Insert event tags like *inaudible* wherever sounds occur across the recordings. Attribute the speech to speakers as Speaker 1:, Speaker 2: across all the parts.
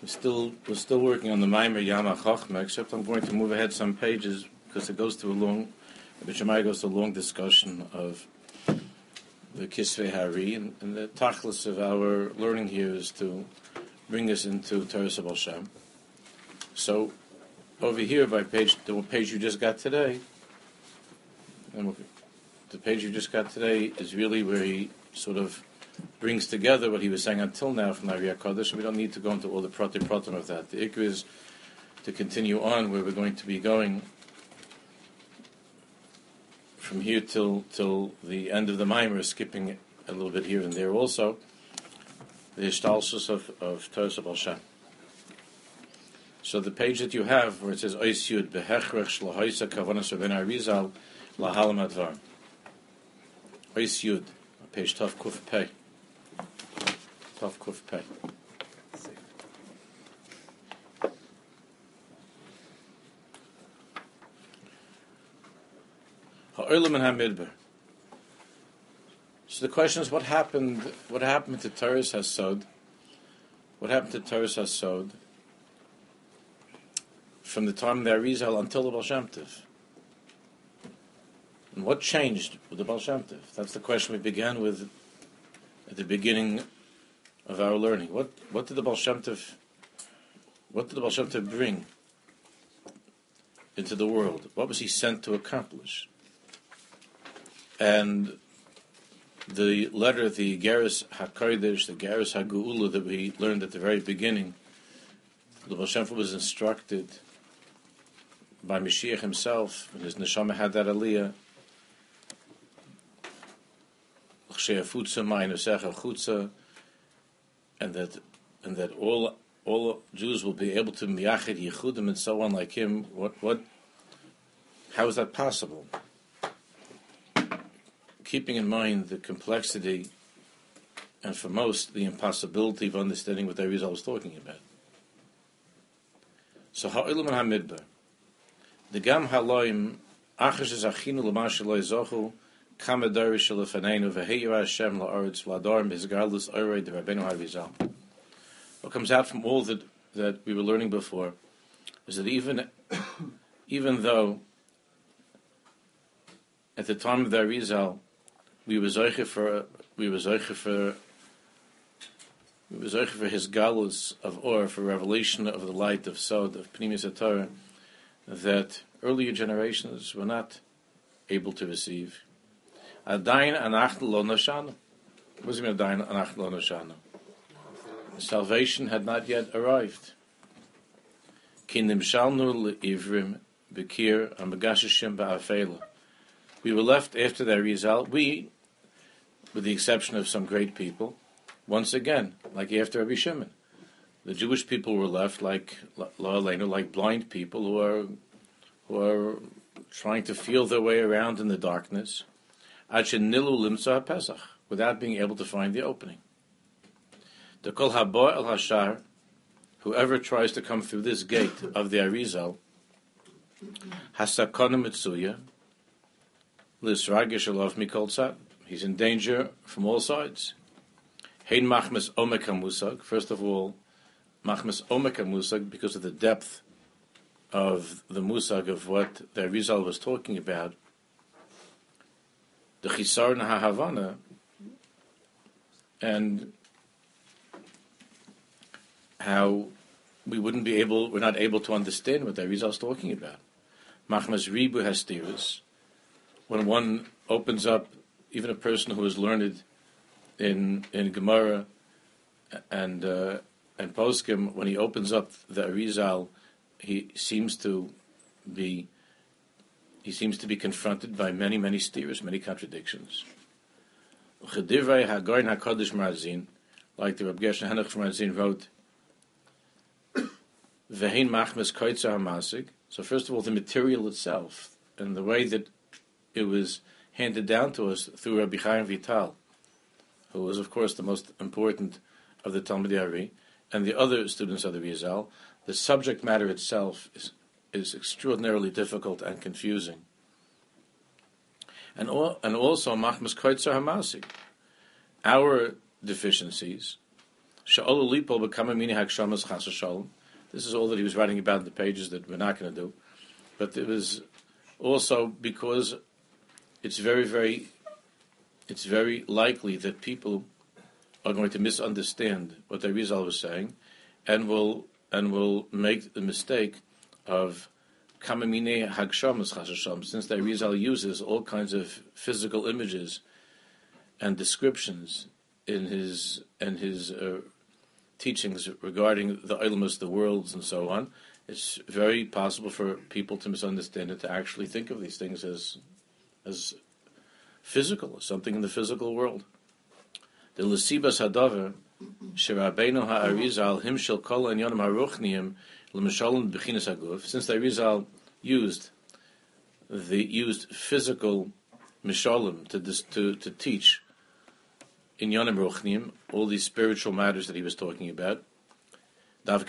Speaker 1: We're still we're still working on the Maimer Yama Chachma, except I'm going to move ahead some pages because it goes to a long, the Shemai goes to a long discussion of the Kisvei Hari, and, and the tachlis of our learning here is to bring us into Torah Sabal Shem. So, over here by page, the page you just got today, and the page you just got today is really where he sort of brings together what he was saying until now from the Ariyah Kodesh. We don't need to go into all the prati pratim of that. The ikr is to continue on where we're going to be going from here till till the end of the mimer, skipping a little bit here and there also. The histalsus of of Shem. So the page that you have where it says Ois Yud Behechrech Shlohoisa Kavanas Rabbein Arizal Lahalam Advar. Ois Yud, page Tav Kuf Pei. Tav Kuf Pei. Ha'olam and Hamidbar. So the question is, what happened? What happened to Torah Hasod? What happened to Torah Hasod from the time of the Arizal until the Tov? And what changed with the Tov? That's the question we began with at the beginning of our learning. What what did the Tov, what did the Tov bring into the world? What was he sent to accomplish? And the letter, the Geras HaKodesh, the Geras HaGeula that we learned at the very beginning, the Baal was instructed by Mashiach himself, when his neshama had that aliyah, and that and that all all Jews will be able to miyachid yichudim and so on like him. What what? How is that possible? keeping in mind the complexity and for most the impossibility of understanding what Arizal was talking about. So ha'ilum ha'midbar. The gam ha'loim achash es achinu l'mash loy zochu kam adari shel lefaneinu v'heyu Hashem la'aretz v'ladar mizgarlus orei de Rabbeinu Harizal. What comes out from all that that we were learning before is that even *coughs* even though at the time of the Arizal we were zeiche for we were zeiche for we were zeiche for his galus of or for revelation of the light of Sod of Pnimis Torah that earlier generations were not able to receive. Adain anach lo nashana. What does it mean adain anach lo nashana? Salvation had not yet arrived. Kinim shalnu ivrim bekir amagashishim ba'afela. We were left after that result. We, with the exception of some great people, once again, like after Rabbi Shimon. The Jewish people were left like like blind people who are who are trying to feel their way around in the darkness, without being able to find the opening. The kol haba el hashar, whoever tries to come through this gate of the Arizal, hasakona mitzuya, lisragish alav mikol. He's in danger from all sides. Hein machmes omek. First of all, machmes omek musag because of the depth of the musag of what the Rizal was talking about. The chisar nahavana and how we wouldn't be able, we're not able to understand what the Rizal is talking about. Machmes ribu hastiris. When one opens up even a person who is learned in in Gemara and uh, and Poskim, when he opens up the Arizal, he seems to be he seems to be confronted by many many steers, many contradictions. Like the Rabbi Gershon Henoch Marazin wrote, Vehin Machmes Koitzer Hamasig. So first of all, the material itself and the way that it was handed down to us through Rabbi Chaim Vital, who was, of course, the most important of the Talmud Ari, and the other students of the Rizal, the subject matter itself is, is extraordinarily difficult and confusing. And, all, and also, Machmas Koitzer Hamasi, our deficiencies, Sha'olu Lipo become a mini. This is all that he was writing about in the pages that we're not going to do. But it was also because it's very, very, it's very likely that people are going to misunderstand what the Rizal was saying, and will and will make the mistake of kamamine hagshamas chashasham, since the Rizal uses all kinds of physical images and descriptions in his and his uh, teachings regarding the ilamus, the worlds, and so on. It's very possible for people to misunderstand it, to actually think of these things as as physical, as something in the physical world. The Lesibas Hadaver, Shirabeno Ha'arizal, Himshel Kol and Yonim HaRuchniim, L'Mishalom Bechinas Aguf, since the Arizal used the used physical Mishalim to, to, to teach in Yonim Ruchniim, all these spiritual matters that he was talking about. As it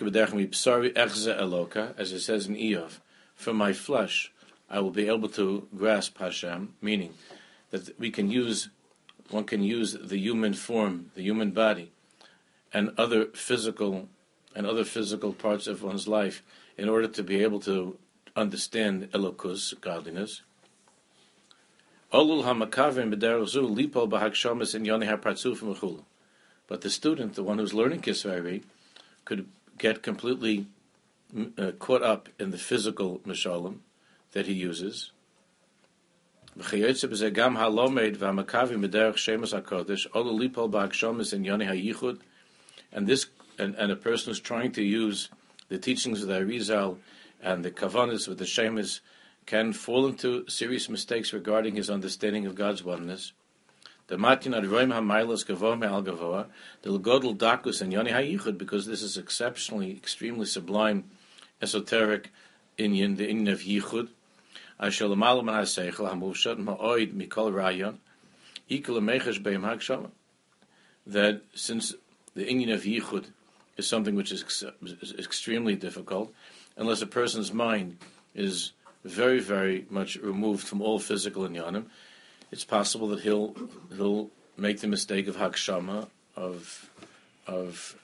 Speaker 1: says in Iyov, from my flesh I will be able to grasp Hashem, meaning that we can use one can use the human form, the human body, and other physical and other physical parts of one's life in order to be able to understand elokus, godliness. But the student, the one who's learning Kisveri, could get completely uh, caught up in the physical mishalim that he uses, וכיוצא בזה גם הלומד והמכבי מדרך שמש הקודש, או ליפול בהגשומס in יוני הייחוד, and this, and, and a person who's trying to use the teachings of the Arizal and the Kavanas with the Shemus can fall into serious mistakes regarding his understanding of God's oneness. The Matin Adroim HaMailas Gavoa Me'al Gavoa, the Lagodl Dakus and Yoni HaYichud, because this is exceptionally, extremely sublime, esoteric Inyan, the Inyan of Yichud, that since the Indian of Yichud is something which is, ex- is extremely difficult, unless a person's mind is very, very much removed from all physical inyanim, it's possible that he'll he'll make the mistake of hakshama of of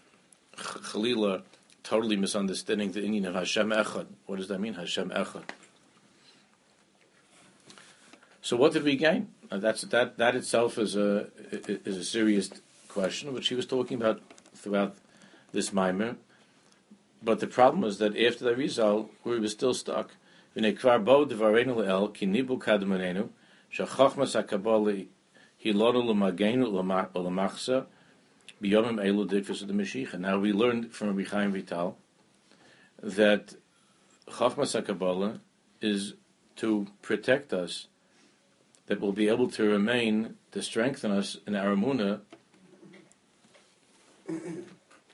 Speaker 1: chalila, totally misunderstanding the Indian of Hashem Echad. What does that mean, Hashem Echad? So what did we gain? Uh, that's that that itself is a is a serious question, which he was talking about throughout this mimer. But the problem was that after the result, we were still stuck. Now we learned from Rabbi Chaim Vital that chachmas hakabala is to protect us that will be able to remain to strengthen us in our Amunah,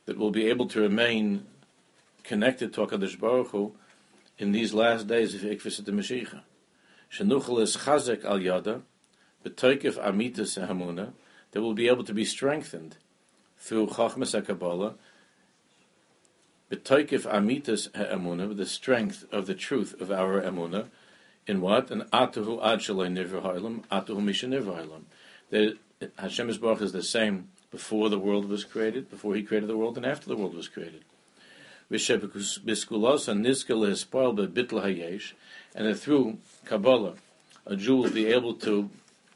Speaker 1: that will be able to remain connected to HaKadosh Baruch Hu in these last days of Ikvis the Mashiach. Shenuchel is chazek al yada, betoikif amitas hamuna, that will be able to be strengthened through Chachmas HaKabbalah, betoikif amitas ha'amuna, the strength of the truth of our emunah, in what? And atuhu ad shalei nivra ha'olam, atuhu misha nivra ha'olam. The Hashem's Baruch is the same before the world was created, before He created the world, and after the world was created. And that through Kabbalah, a Jew will be able to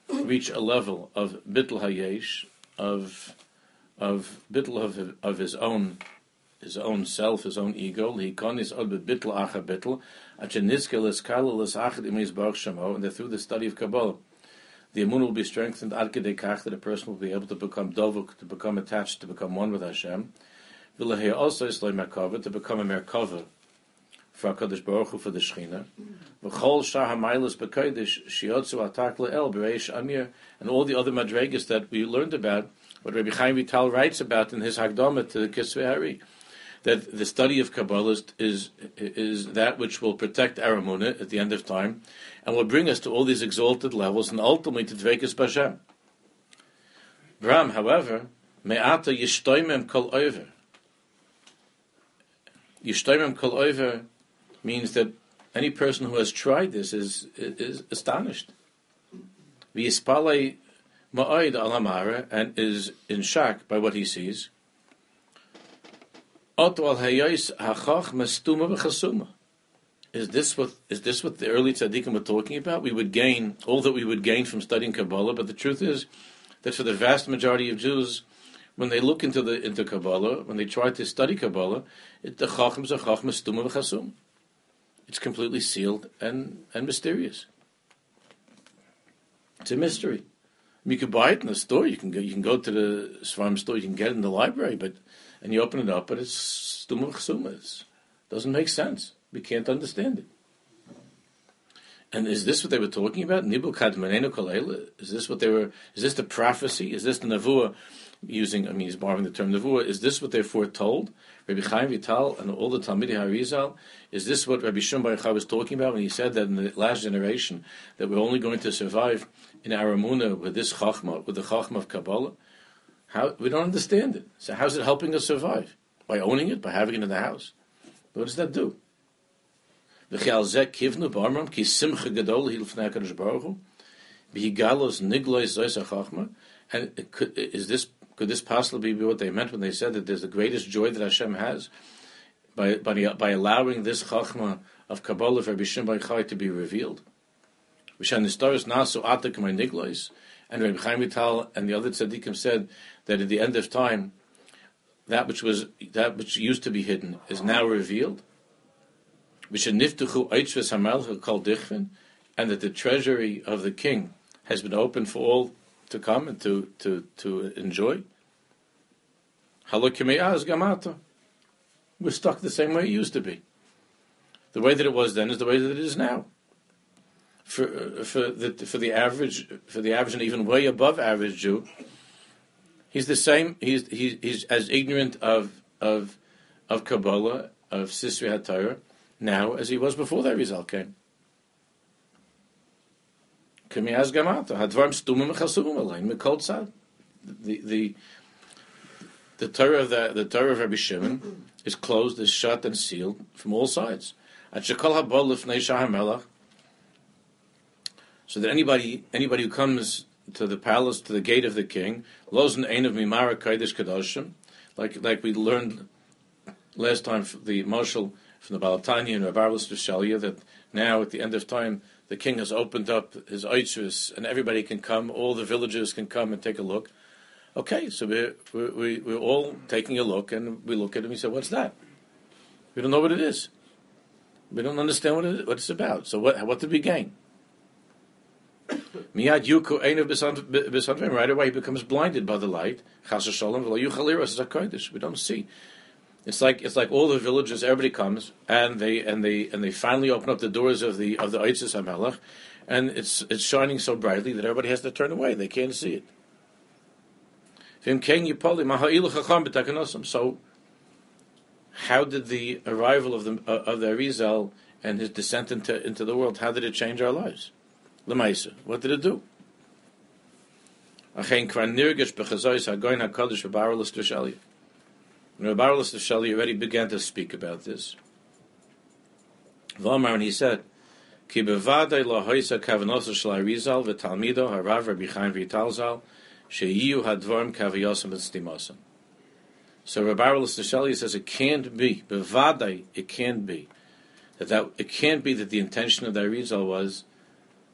Speaker 1: reach a level of bitl hayesh, of of bitl of, of his own his own self, his own ego. He konis bitl acha bitl, and that through the study of Kabbalah, the imun will be strengthened that a person will be able to become dovuk, to become attached, to become one with Hashem. also is to become a merkava for Hakadosh Baruch Hu for the Shechina. V'chol shah hamaylas b'kodesh shiotzu atak le'el b'reish amir and all the other madregas that we learned about, what Rabbi Chaim Vital writes about in his Hagdama to the Kisvei Hari that the study of Kabbalah is, is, that which will protect our Amunah at the end of time and will bring us to all these exalted levels and ultimately to Dvekas Bashem. Bram, however, me'ata yishtoimem kol over. Yishtoimim kol over means that any person who has tried this is is, astonished. V'yispalei ma'oid alamara and is in shock by what he sees. Oto al hayos hachach mestuma v'chasuma. Is this what is this what the early tzaddikim were talking about? We would gain all that we would gain from studying Kabbalah, but the truth is that for the vast majority of Jews, when they look into the into Kabbalah, when they try to study Kabbalah, it, the Chachams are v'Chasum. It's completely sealed and, and mysterious. It's a mystery. You can buy it in the store. You can go. You can go to the Svarm store. You can get it in the library, but and you open it up, but it's Stuma v'Chasum. It doesn't make sense. We can't understand it. And is this what they were talking about? Nibul kadmanenu Is this what they were? Is this the prophecy? Is this the nevuah? Using, I mean, he's borrowing the term nevuah. Is this what they foretold? Rabbi Chaim Vital and all the Talmidei Harizal. Is this what Rabbi Shimon Bar was talking about when he said that in the last generation that we're only going to survive in Aramuna with this chachma, with the chachma of Kabbalah? How we don't understand it. So how's it helping us survive? By owning it, by having it in the house. What does that do? And could, is this could this possibly be what they meant when they said that there's the greatest joy that Hashem has by by, by allowing this chachma of Kabbalah for Rabbi Chai to be revealed? And Rabbi Chaim Vital and the other tzaddikim said that at the end of time that which was that which used to be hidden is now revealed called and that the treasury of the king has been open for all to come and to, to, to enjoy. We're stuck the same way it used to be. The way that it was then is the way that it is now. For, for, the, for the average, for the average and even way above average Jew, he's the same. He's, he's, he's as ignorant of of of Kabbalah, of Sisri HaTorah, now as he was before the result came. The the the Torah of the, the Torah of Rabbi Shimon is closed, is shut and sealed from all sides. So that anybody anybody who comes to the palace, to the gate of the king, lozen ein of kadoshim, like like we learned last time the marshal from the Balatanya and Rav Arlis Shalia that now at the end of time the king has opened up his aitzvus and everybody can come, all the villagers can come and take a look. Okay, so we're, we're, we're all taking a look and we look at him and we say, what's that? We don't know what it is. We don't understand what, it, what it's about. So what, what did we gain? Miyad right away he becomes blinded by the light. We don't see. It's like it's like all the villages. Everybody comes and they and they and they finally open up the doors of the of the Eitzes Hamelach, and it's it's shining so brightly that everybody has to turn away. They can't see it. So, how did the arrival of the of the Arizal and his descent into into the world? How did it change our lives? Lemaisa, what did it do? And Rabbi Arlis Shali already began to speak about this. V'amar, and he said, Ki bevadai lo hoisa kavanosa shel Arizal v'talmido harav Rabbi Chaim v'talzal sheyiu hadvorm kaviyosam v'stimosam. So Rabbi Arlis Shali says it can't be, bevadai, it can't be, that, that it can't be that the intention of the Arizal was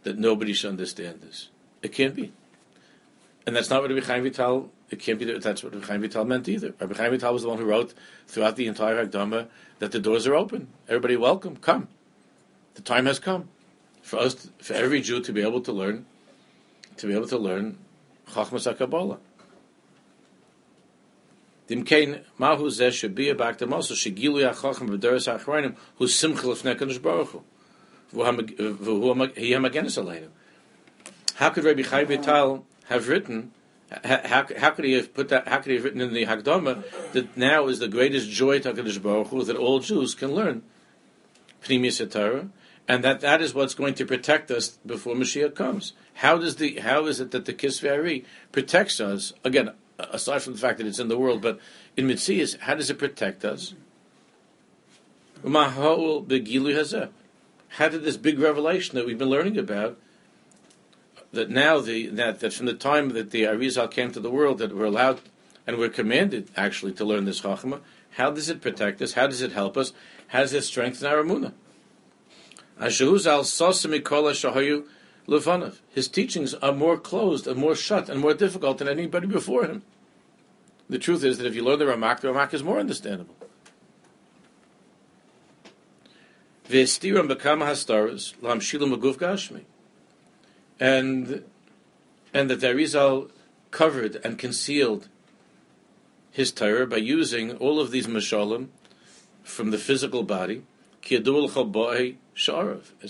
Speaker 1: that nobody should understand this. It can't be. And that's not what Rabbi Chaim Vital it can't be that that's what Rabbi Chaim Vital meant either. Rabbi Chaim Vital was the one who wrote throughout the entire Hagdama that the doors are open. Everybody welcome, come. The time has come for us, for every Jew to be able to learn, to be able to learn Chachmas HaKabbalah. Dimkein mahu zeh to Moshe shegilu yachacham b'deres ha'achronim hu simcha l'fnei baruch hu. How could Rabbi Chaim Vital have written how, how could he have put that? How could he have written in the Hagdama that now is the greatest joy to Hakadosh Baruch Hu that all Jews can learn Pnimius and that that is what's going to protect us before Mashiach comes. How does the how is it that the Kisvei protects us again? Aside from the fact that it's in the world, but in Mitzias, how does it protect us? How did this big revelation that we've been learning about, that now the that, that from the time that the Arizal came to the world, that we're allowed and we're commanded actually to learn this Chachma, how does it protect us? How does it help us? How does it strengthen our Amunah? His teachings are more closed and more shut and more difficult than anybody before him. The truth is that if you learn the Ramak, the Ramak is more understandable. V'estiram bekama hastaras lamshilam maguf gashmi, and and that the Arizal covered and concealed his Torah by using all of these mashalim from the physical body. As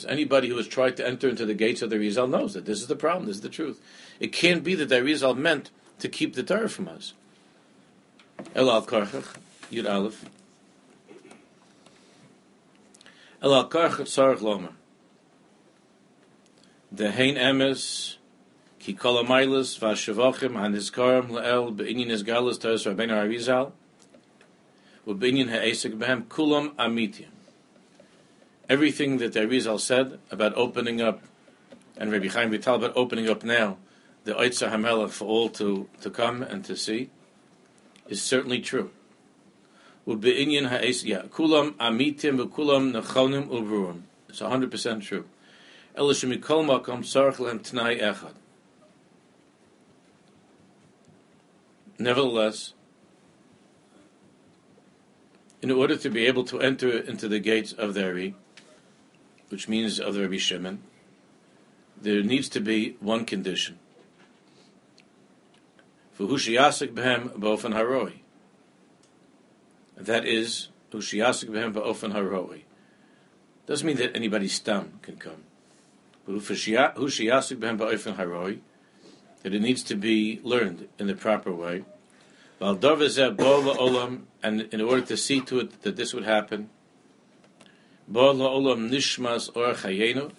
Speaker 1: anybody who has tried to enter into the gates of the Rizal knows that this is the problem, this is the truth. It can't be that the Rizal meant to keep the Torah from us. Elal Karchach, Yud Aleph. Elal Karchach Sarach Lomer. The Hein Emes, Ki Hanizkaram, Leel, Rabbeinu Ha'esek Behem, Kulam Amitim. Everything that the Arizal said about opening up, and Rabbi Chaim Vital about opening up now, the Oitza HaMelech for all to, to come and to see, is certainly true. U'be'inyan ha'es, kulam amitim v'kulam. It's 100% true. Makom lehem t'nai echad. Nevertheless, in order to be able to enter into the gates of the Ari, which means of the Rabbi Shimon, there needs to be one condition v'hushiyasik behem ba'ofen haroi. That is hushiyasik behem ba'ofen haroi. Doesn't mean that anybody stam can come. But hushiyasik behem ba'ofen haroi, that it needs to be learned in the proper way. And in order to see to it that this would happen, nishmas or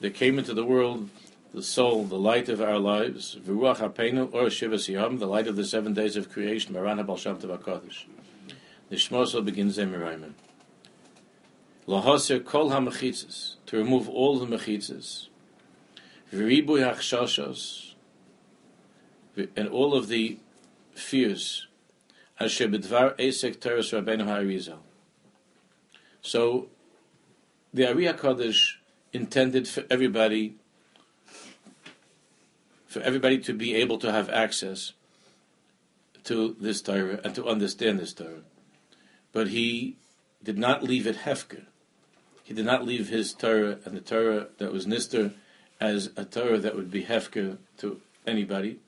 Speaker 1: They came into the world the soul, the light of our lives, V'ruach Apenu, or Shivas Yom, the light of the seven days of creation, Marana Baal Shem The Shmoso begins Zemirayim. Lahaser kol ha-mechitzes, to remove all the mechitzes, V'ribu ha'chshashos, and all of the fears, Asher b'dvar esek teres Rabbeinu ha'arizal. So, the Ari HaKadosh intended for everybody for everybody to be able to have access to this Torah and to understand this Torah. But he did not leave it hefker. He did not leave his Torah and the Torah that was Nister as a Torah that would be hefker to anybody,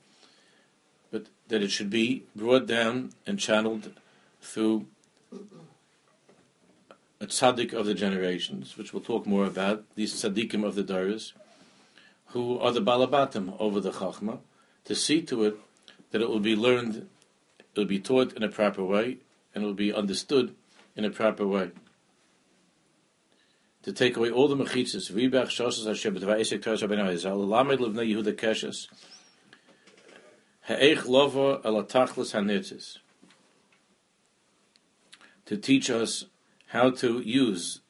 Speaker 1: but that it should be brought down and channeled through a tzaddik of the generations, which we'll talk more about, these tzaddikim of the Doras, who are the balabatim over the chachma, to see to it that it will be learned, it will be taught in a proper way, and it will be understood in a proper way. To take away all the mechitzas, ribach shosas Hashem b'tva esek toras rabbeinu Yisrael, lamed levnei Yehuda keshes, ha'eich. To teach us how to use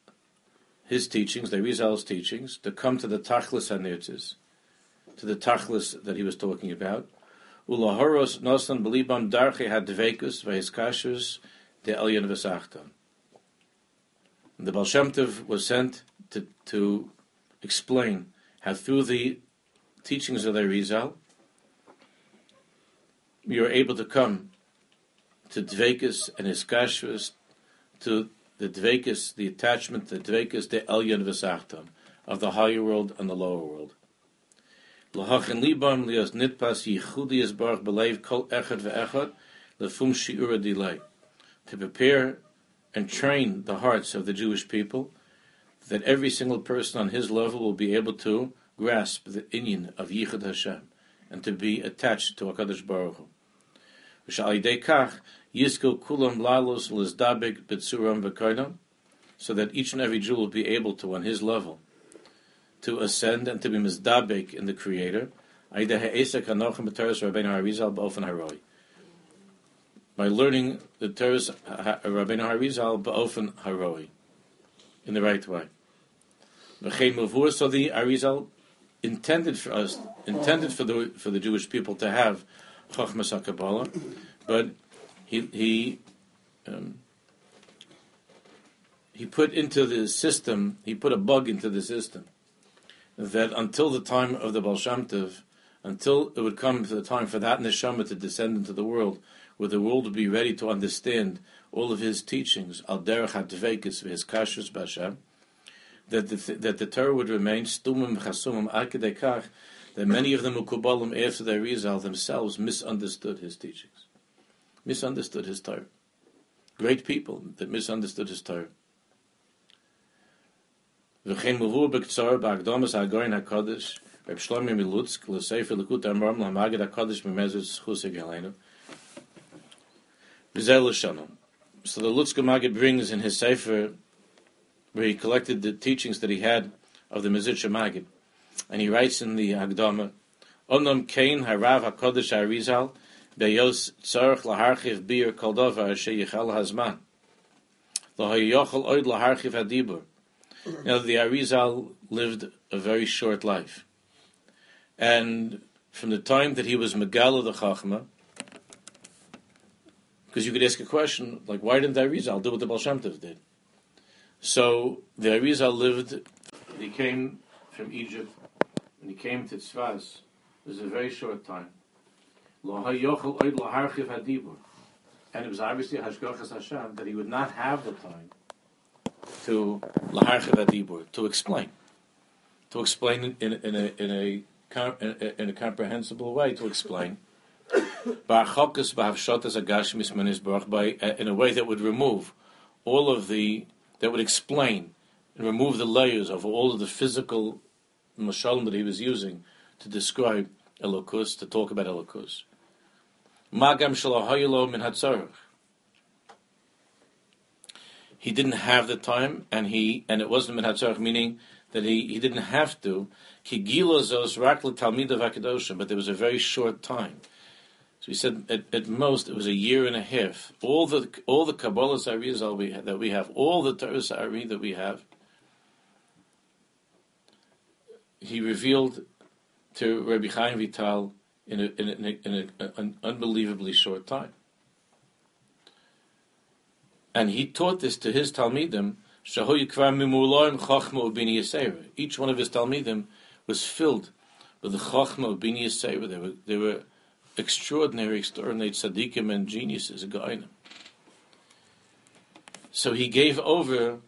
Speaker 1: his teachings, the Rizal's teachings, to come to the Tachlis Hanirtis, to the Tachlis that he was talking about. Ulahoros nosan belibam darche de elyon v'sachton. The Baal Shem Tov was sent to, to explain how through the teachings of the Rizal, you are able to come to Dvekus and Iskashvus, to the dvekus, the attachment, the dvekus, the elyon v'sachtam, of the higher world and the lower world. L'hachin libam lias nitpas yichudi is baruch belev kol echad ve'echad lefum shiura delay. To prepare and train the hearts of the Jewish people, that every single person on his level will be able to grasp the inyan of Yichud Hashem and to be attached to HaKadosh Baruch Hu. So that each and every Jew will be able to, on his level, to ascend and to be mizdabik in the Creator. By learning the Torah's Rabbeinu Harizal ba'ofen haroi, in the right way. V'chein mavur, so the Arizal intended for us, intended for the for the Jewish people to have Chachmas Kabbalah, but he he um, he put into the system, he put a bug into the system that until the time of the Baal Tov, until it would come to the time for that neshama to descend into the world, where the world would be ready to understand all of his teachings, al derech hadvekis his kashrus b'Hashem, that the, that the Torah would remain stumim chasumim akadekach, that many of the mukubalim after their Rizal themselves misunderstood his teachings, misunderstood his Torah. Great people that misunderstood his Torah. וכן מבוא בקצור בהקדומס הגוין הקודש, רב שלומי מלוצק, לספר לקות המרום למגד הקודש ממזר חוסי גלנו. So the Lutzke Magid brings in his Sefer, where he collected the teachings that he had of the Mizritcha Magid, and he writes in the Agdama, Onam Kain Harav HaKodesh HaRizal, Beyos Tzarech Laharchiv Bir Koldova Asher Yichal Hazman, Lahayochel Oid Laharchiv Hadibur. Now the Arizal lived a very short life, and from the time that he was Megala the Chachma, because you could ask a question, like, why didn't the Arizal do what the Baal did? So, the Arizal lived, he came from Egypt, and he came to Tzfas. It was a very short time. And it was obviously Hashgachas Hashem that he would not have the time to to explain, to explain in, in, a, in, a, in a comprehensible way, to explain. By uh, in a way that would remove all of the that would explain and remove the layers of all of the physical mashalim that he was using to describe Elokus, to talk about Elokus. Magam min he didn't have the time, and he and it wasn't min meaning that he, he didn't have to. But there was a very short time. So he said at, at most it was a year and a half. All the all the Kabbalah Sariyas that we have, all the Torah Sari that we have, he revealed to Rabbi Chaim Vital in, a, in, a, in, a, in an unbelievably short time. And he taught this to his Talmidim, each one of his Talmidim was filled with the Chachma of Bini Yisera. They were, they were extraordinary, extraordinary tzaddikim and geniuses, So he gave over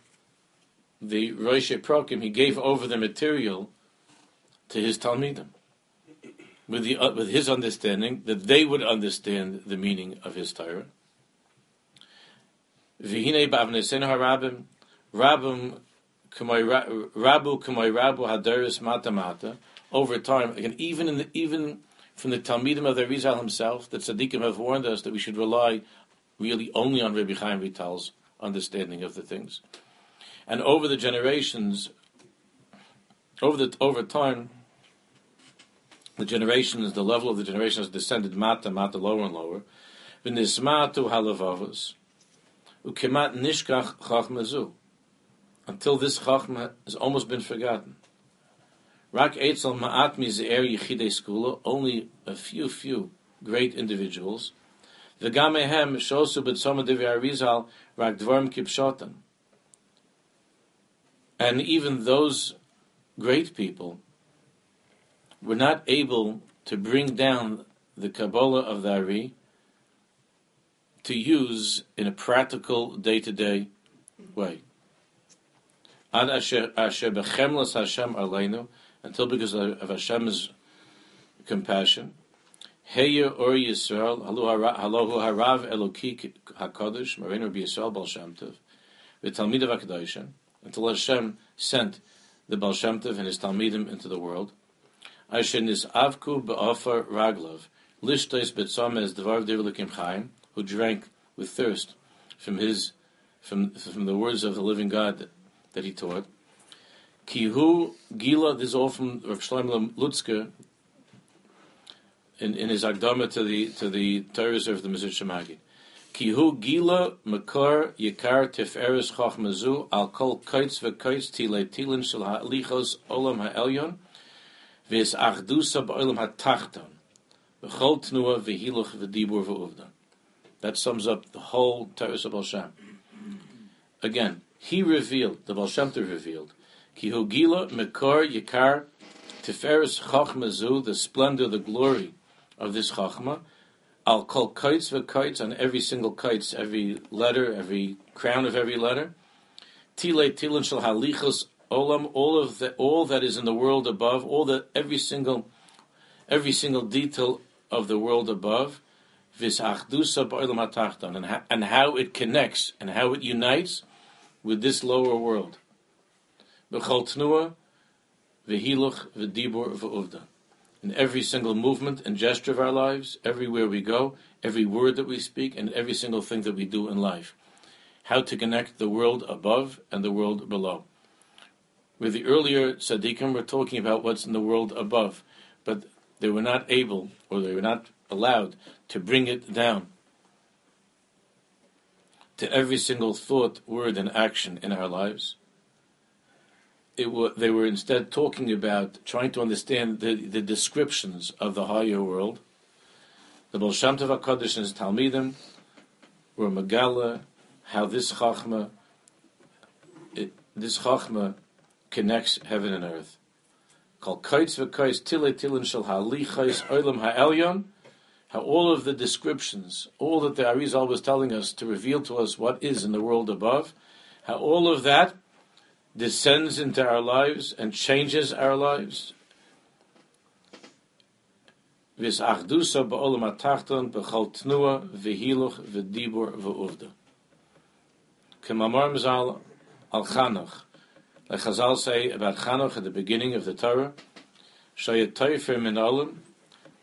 Speaker 1: the Rosh Prokim, he gave over the material to his Talmidim. With, the, uh, with his understanding that they would understand the meaning of his Torah. V'hinei b'avnesen harabim, rabim rabu k'may rabu hadaris mata mata. Over time, again, even in the, even from the Talmidim of the Rizal himself, the tzaddikim have warned us that we should rely really only on Rabbi Chaim Vital's understanding of the things. And over the generations, over the over time, the generations, the level of the generations descended mata mata lower and lower. V'nismatu halavavos ukemat until this chachma has almost been forgotten. Rak etzel ma'at mize'er yichidei skula, only a few, few great individuals. V'gamehem shosu b'tzoma devi arizal rak dvarm kipshotan. And even those great people were not able to bring down the Kabbalah of the Ari to use in a practical day to day way. Ad asher bechemlas Hashem aleinu, until because of Hashem's compassion. Heya or Yisrael, halahu harav eloki hakodesh, marinu Rabbi Yisrael Baal Shem Tov, v'talmid of until Hashem sent the Baal Shem and his Talmidim into the world. Asher nis avku be'ofer raglav, lishtois betzomez dvar divlikim chaim, who drank with thirst from his from from the words of the living God that, that he taught. Kihu Gila, this is all from Rav Shlomo Lutzker in, in his Agdama to the to the Torah of the Mezritcha Magid. Kihu gila makor yikar tiferes chochmazu al kol koitz v'koitz tile tilin shel ha'lichos olam ha'elyon vis achdusa ba'olam ha'tachton v'chol tnua v'hiluch v'dibur v'uvda. That sums up the whole Teres of Shem. Again, he revealed, the Baal Shem Tov revealed, Kihu gila makor yikar tiferes chochmazu, the splendor, the glory of this chochmah, I'll call kites for kites on every single kites, every letter, every crown of every letter. Tile tilin shel halichos olam, all of the all that is in the world above, all that every single every single detail of the world above. And how it connects and how it unites with this lower world. B'chol tnua, v'hiluch, v'dibur, v'uvda in every single movement and gesture of our lives, everywhere we go, every word that we speak, and every single thing that we do in life. How to connect the world above and the world below. With the earlier tzaddikim, we're talking about what's in the world above, but they were not able, or they were not allowed, to bring it down to every single thought, word, and action in our lives they were instead talking about trying to understand the, the descriptions of the higher world. The Baal Shem and his Talmidim were Megala, how this Chachma, it, this Chachma connects heaven and earth. How all of the descriptions, all that the Arizal was telling us to reveal to us what is in the world above, how all of that descends into our lives and changes our lives. Al Chanach. Like Chazal say about Chanach at the beginning of the Torah, min olam,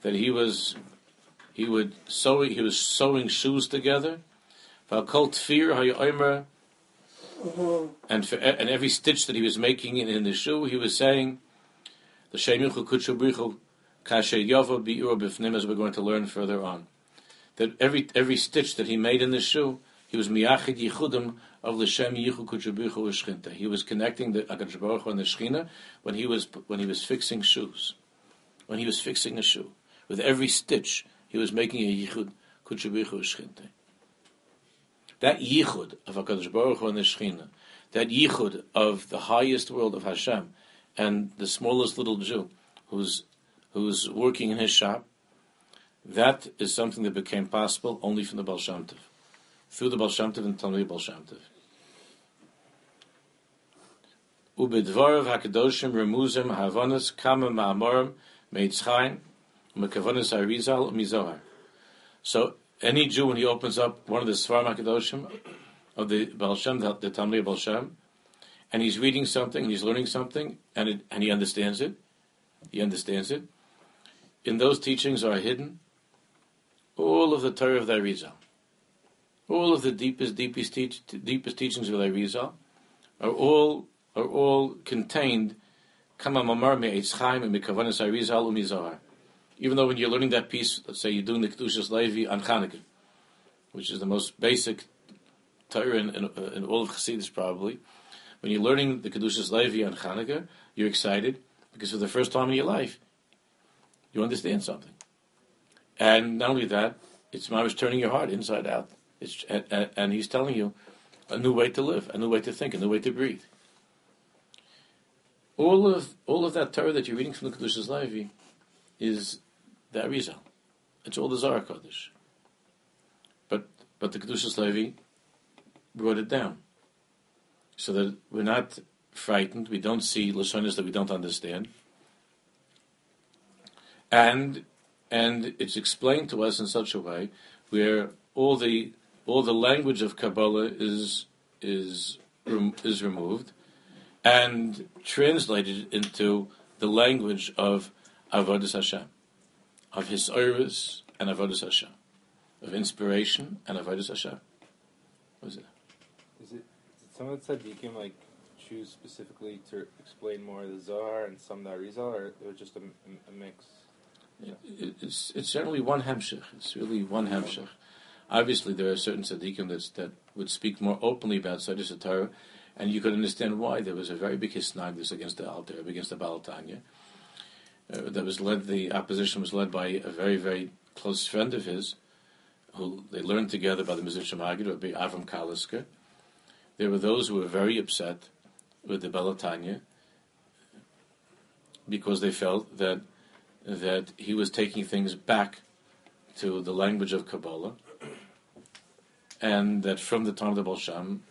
Speaker 1: that he was he would sew he was sewing shoes together. Mm-hmm. And for, and every stitch that he was making in, in the shoe, he was saying, "The Shemichu Kutshubrichu Kasher Yova Bi'ur Bifnim," as we're going to learn further on. That every every stitch that he made in the shoe, he was miyachid yichudim of l'shem yichu kutshubrichu u'shchinta. He was connecting the Hakadosh Baruch and the Shechina when he was when he was fixing shoes, when he was fixing a shoe. With every stitch, he was making a yichud kutshubrichu u'shchinta that yichud of Hakadosh Baruch Hu and the Shechina, that yichud of the highest world of Hashem, and the smallest little Jew who's who's working in his shop, that is something that became possible only from the Baal Shem Tov, through the Baal Shem Tov and Talmud Baal Shem Tov. Ubedvarav hakadoshim remuzim havanas kama ma'amorim mekavanas mizohar. So any Jew when he opens up one of the Svarim Hakadoshim of the Baal Shem, the, the Talmud Baal Shem, and he's reading something, and he's learning something, and it, and he understands it, he understands it. In those teachings are hidden all of the Torah of the Arizal, all of the deepest, deepest, teach, deepest teachings of the Arizal are all are all contained. Kama mamar me'etzchaim and mikavanas Arizal umizahar even though when you're learning that piece, let's say you're doing the Kedushas Levi on Chanukah, which is the most basic Torah in, in, in all of Chassidus probably, when you're learning the Kedushas Levi on Chanukah, you're excited because for the first time in your life, you understand something. And not only that, it's was turning your heart inside out. It's, and, and, he's telling you a new way to live, a new way to think, a new way to breathe. All of all of that Torah that you're reading from the Kedushas Levi is the Arizal. It's all the Zohar Kodesh. But but the Kedushas Levi brought it down, so that we're not frightened. We don't see lashonis that we don't understand, and and it's explained to us in such a way where all the all the language of Kabbalah is is is removed and translated into the language of Avodah Hashem of his service and avodas Hashem, of inspiration and avodas Hashem. What is it?
Speaker 2: Is it, it some of the tzaddikim like choose specifically to explain more of the Zohar and some the Arizal, or it was just a, a, mix?
Speaker 1: It, it's it's generally one hemshich. It's really one hemshich. Obviously, there are certain tzaddikim that, that would speak more openly about Sodus Torah, and you could understand why. There was a very big hisnagnus against the Alter, against the Balatanya. Uh, that was led, the opposition was led by a very, very close friend of his, who they learned together by the Mezritcher Maggid, Rabbi Avram Kalisker. There were those who were very upset with the Baal HaTanya because they felt that that he was taking things back to the language of Kabbalah, and that from the time of the Baal Shem,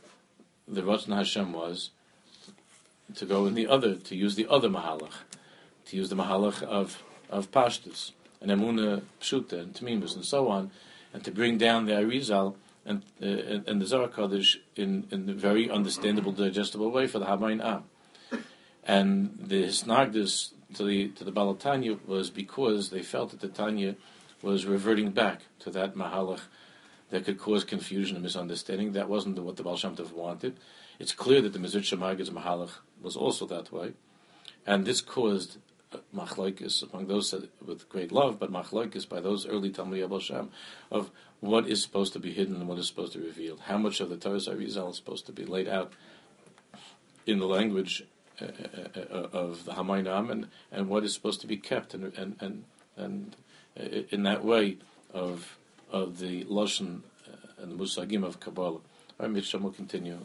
Speaker 1: the Ratzon Hashem was to go in the other, to use the other Mahalach, to use the Mahalach of, of Pashtus, and Emuna Pshuta, and Tamimus, and so on, and to bring down the Arizal and, uh, and, the Zohar Kodesh in, in a very understandable, digestible way for the Hamon Am. And the Hisnagdus to the to the Baal HaTanya was because they felt that the Tanya was reverting back to that Mahalach that could cause confusion and misunderstanding. That wasn't what the Baal Shem Tov wanted. It's clear that the Mezritcher Maggid's Mahalach was also that way. And this caused machlokes among those with great love, but machlokes by those early Talmud Baal Shem of what is supposed to be hidden and what is supposed to be revealed. How much of the Torah Arizal is supposed to be laid out in the language uh, uh, uh, of the Hamon Am and, and what is supposed to be kept and and and, and in that way of of the lashon and the musagim of Kabbalah. All right, will continue.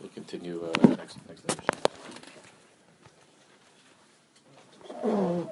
Speaker 1: We'll continue uh, next next edition. Oh.